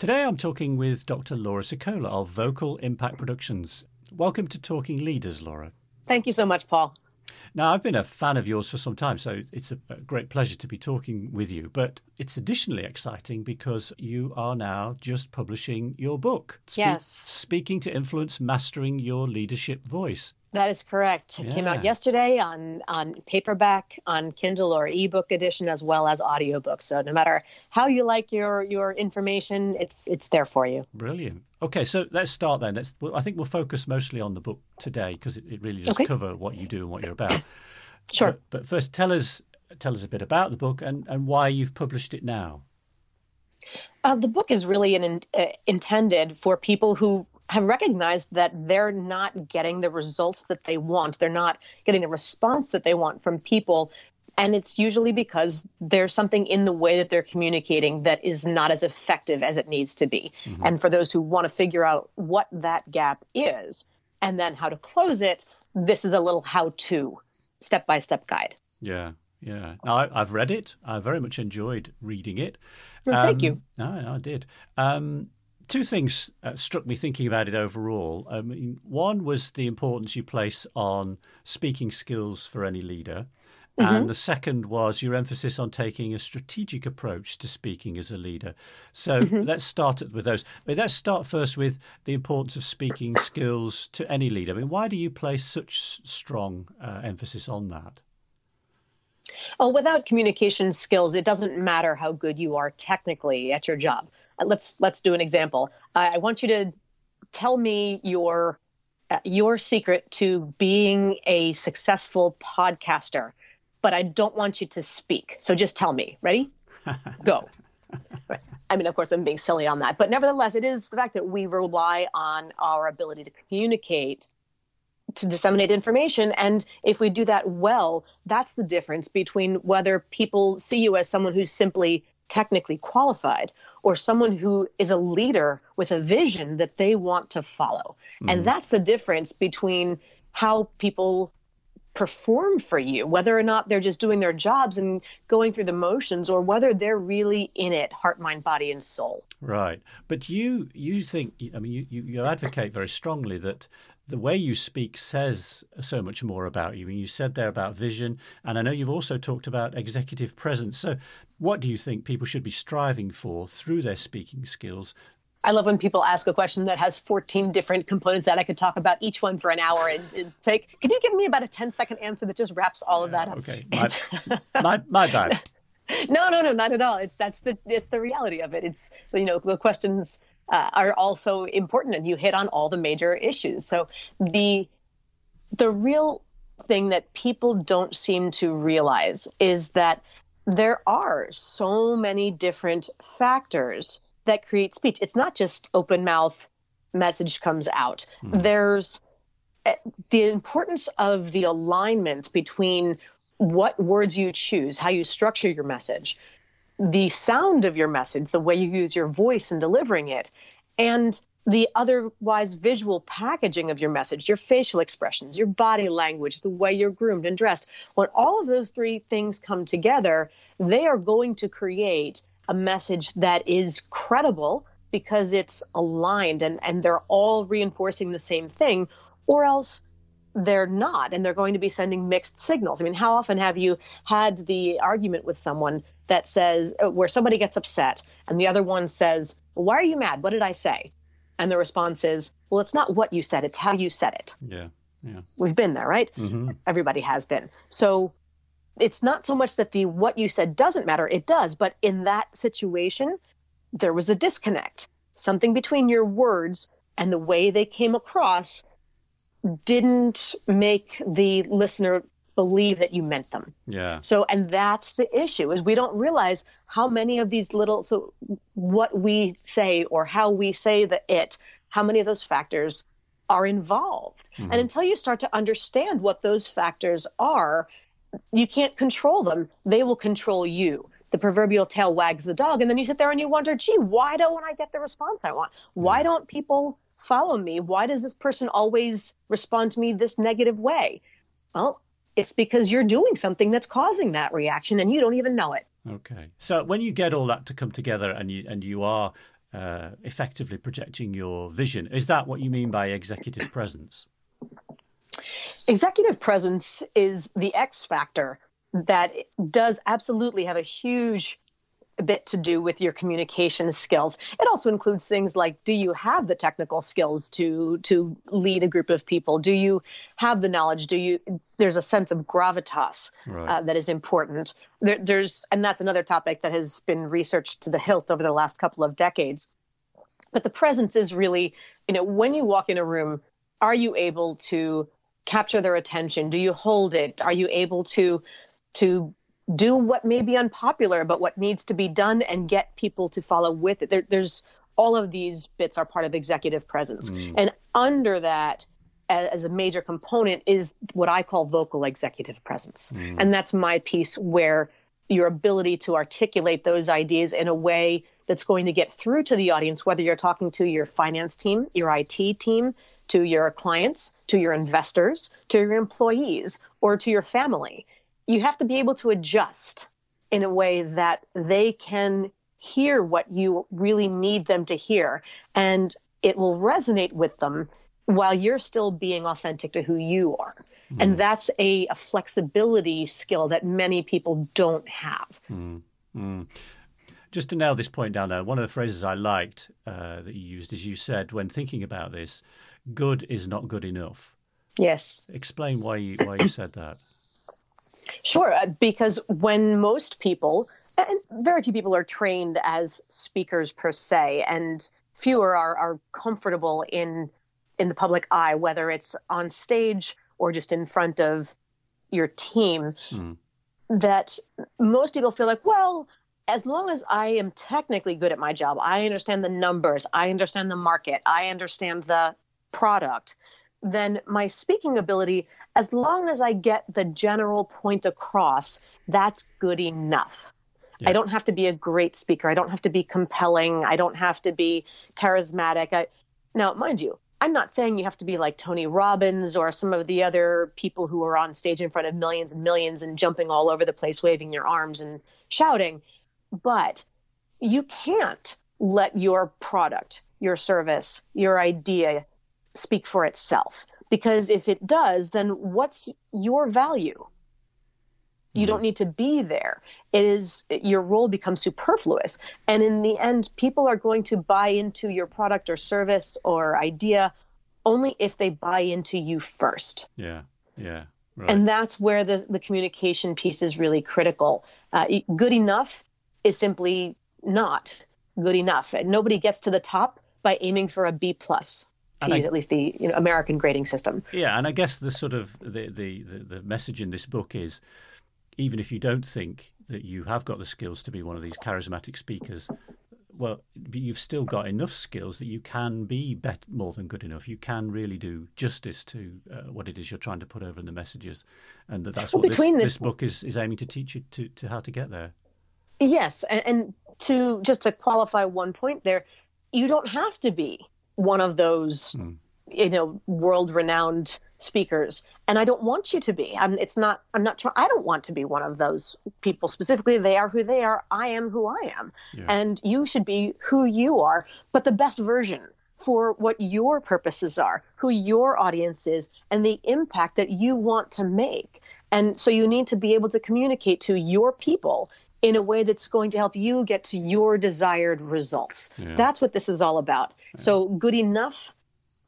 Today I'm talking with Dr. Laura Sicola of Vocal Impact Productions. Welcome to Talking Leaders, Laura. Thank you so much, Paul. Now, I've been a fan of yours for some time, so it's a, great pleasure to be talking with you. But it's additionally exciting because you are now just publishing your book. Spe- yes. Speaking to Influence Mastering Your Leadership Voice. That is correct. It yeah. came out yesterday on on paperback, on Kindle or ebook edition, as well as audiobook. So no matter how you like your your information, it's it's there for you. Brilliant. Okay, so let's start then. Let's, well, I think we'll focus mostly on the book today because it, it, really does okay. cover what you do and what you're about. Sure. But, but first, tell us tell us a bit about the book and, and why you've published it now. Uh, the book is really an, uh, intended for people who have recognized that they're not getting the results that they want. They're not getting the response that they want from people. And it's usually because there's something in the way that they're communicating that is not as effective as it needs to be. Mm-hmm. And for those who want to figure out what that gap is and then how to close it, this is a little how to step by step guide. Yeah. Yeah, I, have read it. I very much enjoyed reading it. Well, um, thank you. No I did. Um, two things uh, struck me thinking about it overall. I mean, one was the importance you place on speaking skills for any leader. Mm-hmm. And the second was your emphasis on taking a strategic approach to speaking as a leader. So mm-hmm. let's start with those. let's start first with the importance of speaking skills to any leader. I mean, why do you place such strong uh, emphasis on that? Well, without communication skills, it doesn't matter how good you are technically at your job. Let's let's do an example. I want you to tell me your uh, your secret to being a successful podcaster, but I don't want you to speak. So just tell me. Ready? Go. I mean, of course, I'm being silly on that, but nevertheless, it is the fact that we rely on our ability to communicate to disseminate information. And if we do that well, that's the difference between whether people see you as someone who's simply technically qualified or someone who is a leader with a vision that they want to follow. Mm. And that's the difference between how people perform for you, whether or not they're just doing their jobs and going through the motions or whether they're really in it, heart, mind, body, and soul. Right. But you you think I mean you, you advocate very strongly that the way you speak says so much more about you. And you said there about vision, and I know you've also talked about executive presence. So, what do you think people should be striving for through their speaking skills? I love when people ask a question that has 14 different components that I could talk about each one for an hour and, and say, can you give me about a 10 second answer that just wraps all of that up? Okay, my, my, my bad. No, no, no, not at all. It's that's the it's the reality of it. It's you know the questions uh, are also important, and you hit on all the major issues. So the the real thing that people don't seem to realize is that there are so many different factors that create speech. It's not just open mouth message comes out. Mm. There's eh, the importance of the alignment between what words you choose, how you structure your message, the sound of your message, the way you use your voice in delivering it, and the otherwise visual packaging of your message, your facial expressions, your body language, the way you're groomed and dressed. When all of those three things come together, they are going to create a message that is credible because it's aligned and, and they're all reinforcing the same thing, or else they're not and they're going to be sending mixed signals. I mean, how often have you had the argument with someone that says, uh, where somebody gets upset and the other one says, Why are you mad? What did I say? And the response is, Well, it's not what you said, it's how you said it. Yeah. Yeah. We've been there, right? Mm-hmm. Everybody has been. So it's not so much that the what you said doesn't matter, it does. But in that situation, there was a disconnect. Something between your words and the way they came across didn't make the listener believe that you meant them. Yeah. So and that's the issue is we don't realize how many of these little so what we say or how we say the it, how many of those factors are involved. Mm-hmm. And until you start to understand what those factors are, you can't control them. They will control you. The proverbial tail wags the dog and then you sit there and you wonder, "Gee, why don't I get the response I want? Why don't people follow me? Why does this person always respond to me this negative way? Well, it's because you're doing something that's causing that reaction and you don't even know it. Okay. So when you get all that to come together and you and you are uh, effectively projecting your vision. Is that what you mean by executive presence? Executive presence is the X factor that does absolutely have a huge bit to do with your communication skills. It also includes things like do you have the technical skills to to lead a group of people? Do you have the knowledge? Do you there's a sense of gravitas right. uh, that is important. There, there's and that's another topic that has been researched to the hilt over the last couple of decades. But the presence is really, you know, when you walk in a room, are you able to capture their attention? Do you hold it? Are you able to to do what may be unpopular, but what needs to be done and get people to follow with it. There, there's all of these bits are part of executive presence. Mm. And under that, as a major component, is what I call vocal executive presence. Mm. And that's my piece where your ability to articulate those ideas in a way that's going to get through to the audience, whether you're talking to your finance team, your IT team, to your clients, to your investors, to your employees, or to your family you have to be able to adjust in a way that they can hear what you really need them to hear and it will resonate with them while you're still being authentic to who you are. Mm. And that's a, a, flexibility skill that many people don't have. Mm. Mm. Just to nail this point down there, one of the phrases I liked uh, that you used is you said, when thinking about this, good is not good enough. Yes. Explain why you, why you said that. Sure, uh, because when most people, and very few people are trained as speakers per se, and fewer are, are comfortable in in the public eye, whether it's on stage or just in front of your team, mm. that most people feel like, well, as long as I am technically good at my job, I understand the numbers, I understand the market, I understand the product, then my speaking ability as long as I get the general point across, that's good enough. Yeah. I don't have to be a great speaker. I don't have to be compelling. I don't have to be charismatic. I, now, mind you, I'm not saying you have to be like Tony Robbins or some of the other people who are on stage in front of millions and millions and jumping all over the place, waving your arms and shouting. But you can't let your product, your service, your idea speak for itself. Because if it does, then what's your value? You don't mm-hmm. need to be there. It is your role becomes superfluous. And in the end, people are going to buy into your product or service or idea only if they buy into you first. Yeah. Yeah. Right. And that's where the, the communication piece is really critical. Uh, good enough is simply not good enough. And nobody gets to the top by aiming for a B plus to use I, at least the you know, American grading system. Yeah, and I guess the sort of the, the, the, the message in this book is even if you don't think that you have got the skills to be one of these charismatic speakers, well, you've still got enough skills that you can be bet- more than good enough. You can really do justice to uh, what it is you're trying to put over in the messages, and that that's well, what this, the... this, book is, is aiming to teach you to, to how to get there. Yes, and, and to just to qualify one point there, you don't have to be one of those, mm. you know, world renowned speakers. And I don't want you to be. I'm, it's not, I'm not trying, I don't want to be one of those people specifically. They are who they are. I am who I am. Yeah. And you should be who you are, but the best version for what your purposes are, who your audience is, and the impact that you want to make. And so you need to be able to communicate to your people in a way that's going to help you get to your desired results. Yeah. That's what this is all about. So, good enough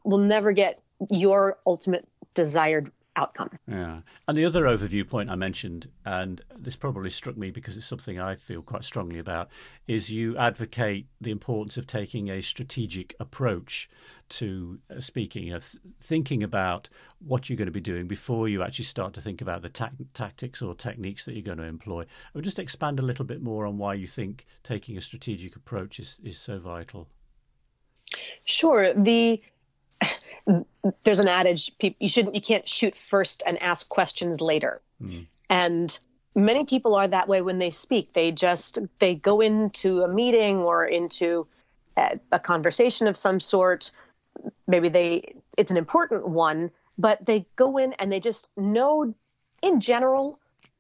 will never get your ultimate desired outcome. Yeah. And the other overview point I mentioned, and this probably struck me because it's something I feel quite strongly about, is you advocate the importance of taking a strategic approach to uh, speaking, you know, th- thinking about what you're going to be doing before you actually start to think about the ta- tactics or techniques that you're going to employ. I would just expand a little bit more on why you think taking a strategic approach is, is so vital. Sure. The there's an adage you shouldn't you can't shoot first and ask questions later mm. and many people are that way when they speak they just they go into a meeting or into a, a conversation of some sort maybe they it's an important one but they go in and they just know in general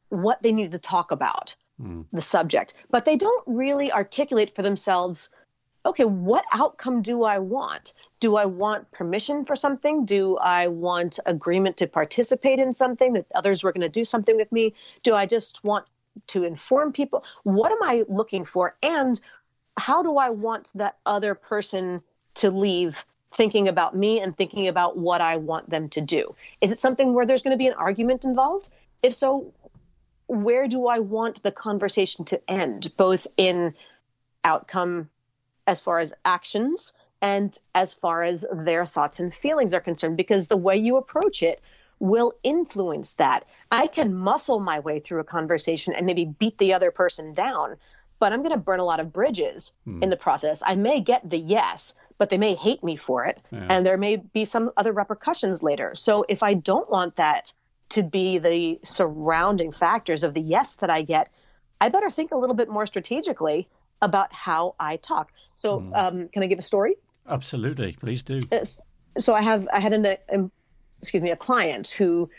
what they need to talk about mm. the subject but they don't really articulate for themselves okay, what outcome do I want? Do I want permission for something? Do I want agreement to participate in something that others were going to do something with me? Do I just want to inform people? What am I looking for? And how do I want that other person to leave thinking about me and thinking about what I want them to do? Is it something where there's going to be an argument involved? If so, where do I want the conversation to end, both in outcome as far as actions and as far as their thoughts and feelings are concerned, because the way you approach it will influence that. I can muscle my way through a conversation and maybe beat the other person down, but I'm going to burn a lot of bridges hmm. in the process. I may get the yes, but they may hate me for it, yeah. and there may be some other repercussions later. So if I don't want that to be the surrounding factors of the yes that I get, I better think a little bit more strategically about how I talk. So, mm. um, can I give a story? Absolutely, please do. Uh, so, I have I had an, um, excuse me a client who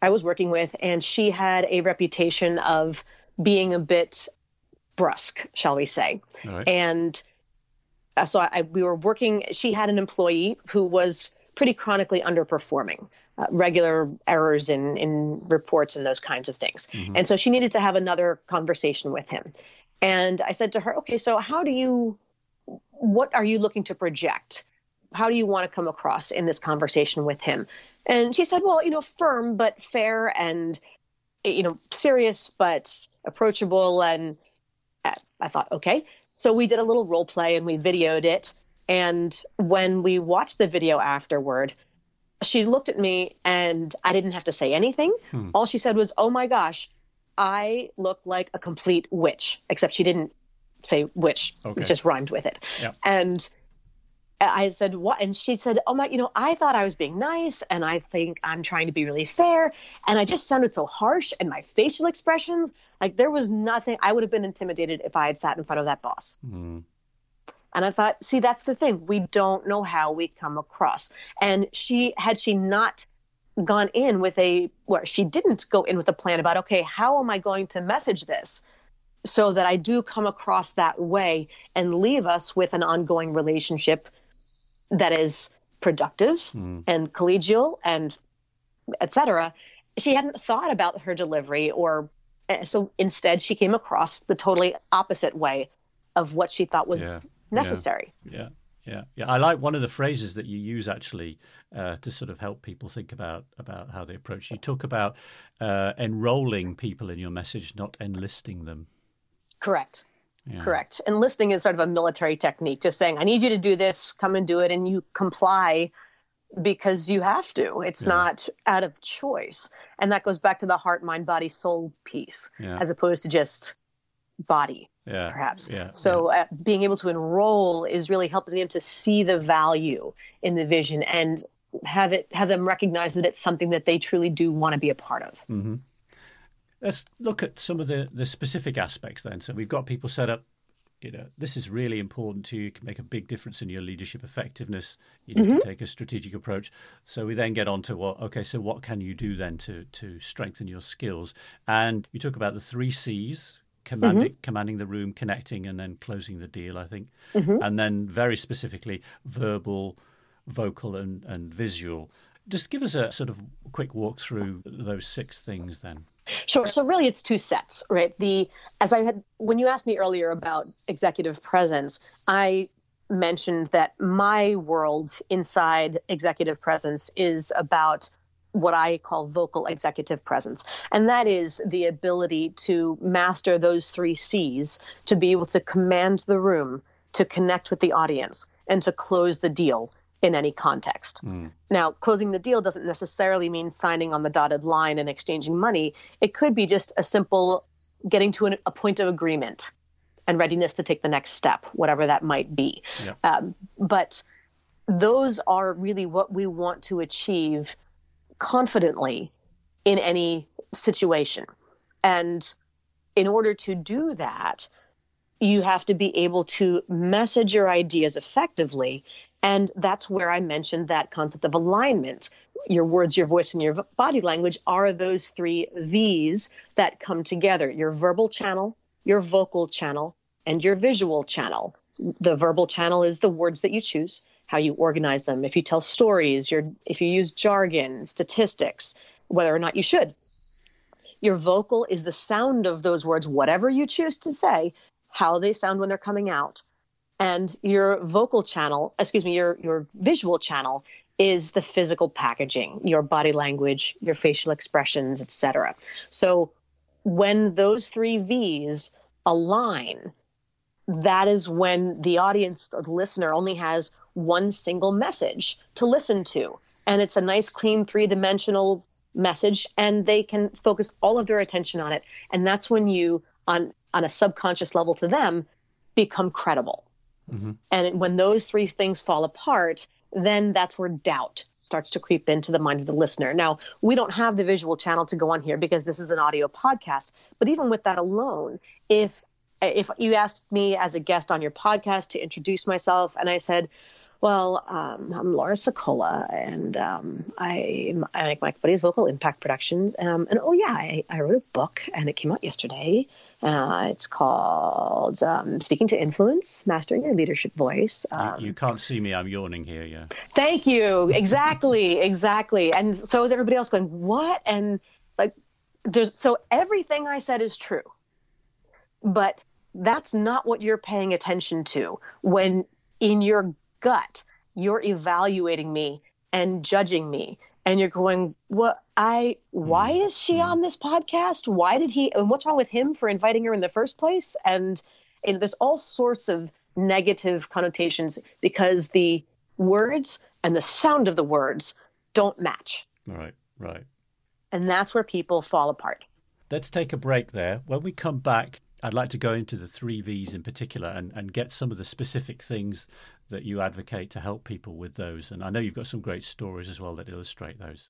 I was working with, and she had a reputation of being a bit brusque, shall we say, right. and uh, so I, we were working. She had an employee who was pretty chronically underperforming, uh, regular errors in in reports and those kinds of things. Mm-hmm. And so she needed to have another conversation with him. And I said to her, "Okay, so how do you what are you looking to project? How do you want to come across in this conversation with him?" And she said, "Well, you know, firm but fair and you know, serious but approachable and uh, I thought, okay. So we did a little role play and we videoed it and when we watched the video afterward, she looked at me and I didn't have to say anything. Hmm. All she said was, Oh my gosh, I look like a complete witch, except she didn't say which okay. just rhymed with it. Yep. And I said, What? And she said, Oh my, you know, I thought I was being nice and I think I'm trying to be really fair. And I just sounded so harsh and my facial expressions, like there was nothing, I would have been intimidated if I had sat in front of that boss. Hmm. And I thought, see, that's the thing. We don't know how we come across. And she, had she not gone in with a, where she didn't go in with a plan about, okay, how am I going to message this so that I do come across that way and leave us with an ongoing relationship that is productive mm. and collegial and etc. She hadn't thought about her delivery or eh, so instead she came across the totally opposite way of what she thought was yeah necessary. Yeah. yeah. Yeah, yeah. I like one of the phrases that you use actually uh, to sort of help people think about about how they approach. You talk about uh, enrolling people in your message, not enlisting them. Correct. Yeah. Correct. Enlisting is sort of a military technique, just saying, "I need you to do this. Come and do it," and you comply because you have to. It's yeah. not out of choice, and that goes back to the heart, mind, body, soul piece, yeah. as opposed to just body yeah, perhaps. Yeah, so. Uh, being able to enroll is really helping them to see the value in the vision and have it have them recognize that it's something that they truly do want to be a part of. Mm-hmm. Let's look at some of the the specific aspects then. So we've got people set up. You know, this is really important to you. Can make a big difference in your leadership effectiveness. You need mm-hmm. to take a strategic approach. So we then get on to what? Okay, so what can you do then to to strengthen your skills? And you talk about the three C's: commanding mm-hmm. commanding the room, connecting, and then closing the deal. I think, mm-hmm. and then very specifically verbal, vocal, and and visual. Just give us a sort of quick walk through those six things, then. Sure. So really, it's two sets, right? The as I had when you asked me earlier about executive presence, I mentioned that my world inside executive presence is about what I call vocal executive presence. And that is the ability to master those three C's to be able to command the room, to connect with the audience, and to close the deal in any context. Mm. Now, closing the deal doesn't necessarily mean signing on the dotted line and exchanging money. It could be just a simple getting to an, a point of agreement and readiness to take the next step, whatever that might be. Yeah. Um, but those are really what we want to achieve confidently in any situation. And in order to do that, you have to be able to message your ideas effectively. And that's where I mentioned that concept of alignment. Your words, your voice, and your body language are those three V's that come together your verbal channel, your vocal channel, and your visual channel. the verbal channel is the words that you choose, how you organize them. If you tell stories, your if you use jargon, statistics, whether or not you should. Your vocal is the sound of those words, whatever you choose to say, how they sound when they're coming out. And your vocal channel, excuse me, your your visual channel is the physical packaging, your body language, your facial expressions, etc. So when those three V's align, that is when the audience, the listener, only has one single message to listen to. And it's a nice, clean, three dimensional message, and they can focus all of their attention on it. And that's when you, on, on a subconscious level to them, become credible. Mm-hmm. And when those three things fall apart, then that's where doubt starts to creep into the mind of the listener. Now, we don't have the visual channel to go on here because this is an audio podcast, but even with that alone, if if you asked me as a guest on your podcast to introduce myself and I said, well, um, I'm Laura Sicola, and um, I, I make Mike Buddy's Vocal Impact Productions. Um, and oh, yeah, I, I, wrote a book, and it came out yesterday. Uh, it's called um, Speaking to Influence Mastering Your Leadership Voice. You, um, you, can't see me, I'm yawning here, yeah. Thank you. Exactly, exactly. And so is everybody else going, what? And like, there's so everything I said is true. But that's not what you're paying attention to when in your gut, you're evaluating me and judging me. And you're going, what? I, why mm-hmm. is she mm-hmm. on this podcast? Why did he, and what's wrong with him for inviting her in the first place? And, and there's all sorts of negative connotations because the words and the sound of the words don't match. Right, right. And that's where people fall apart. Let's take a break there. When we come back, I'd like to go into the three V's in particular and, and get some of the specific things that you advocate to help people with those. And I know you've got some great stories as well that illustrate those.